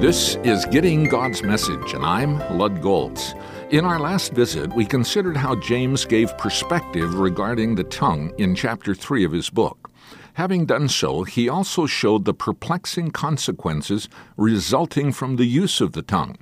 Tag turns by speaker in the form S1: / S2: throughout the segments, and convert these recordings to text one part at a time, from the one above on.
S1: This is Getting God's Message, and I'm Lud Golz. In our last visit, we considered how James gave perspective regarding the tongue in chapter 3 of his book. Having done so, he also showed the perplexing consequences resulting from the use of the tongue.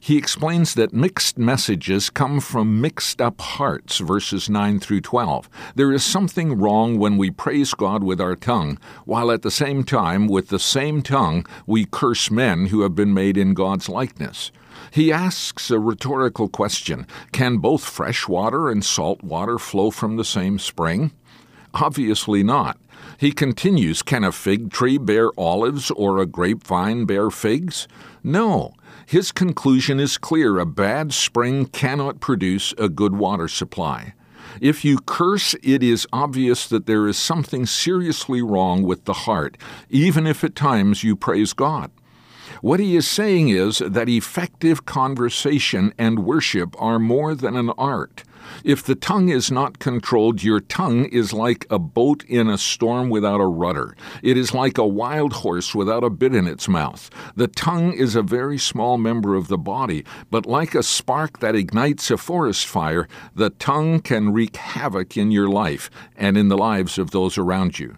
S1: He explains that mixed messages come from mixed up hearts, verses 9 through 12. There is something wrong when we praise God with our tongue, while at the same time, with the same tongue, we curse men who have been made in God's likeness. He asks a rhetorical question Can both fresh water and salt water flow from the same spring? Obviously not. He continues Can a fig tree bear olives or a grapevine bear figs? No. His conclusion is clear a bad spring cannot produce a good water supply. If you curse, it is obvious that there is something seriously wrong with the heart, even if at times you praise God. What he is saying is that effective conversation and worship are more than an art. If the tongue is not controlled, your tongue is like a boat in a storm without a rudder. It is like a wild horse without a bit in its mouth. The tongue is a very small member of the body, but like a spark that ignites a forest fire, the tongue can wreak havoc in your life and in the lives of those around you.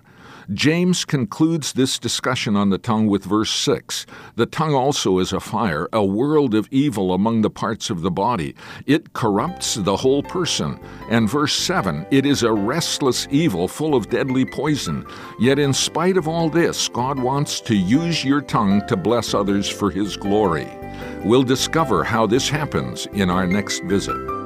S1: James concludes this discussion on the tongue with verse 6. The tongue also is a fire, a world of evil among the parts of the body. It corrupts the whole person. And verse 7 It is a restless evil full of deadly poison. Yet, in spite of all this, God wants to use your tongue to bless others for His glory. We'll discover how this happens in our next visit.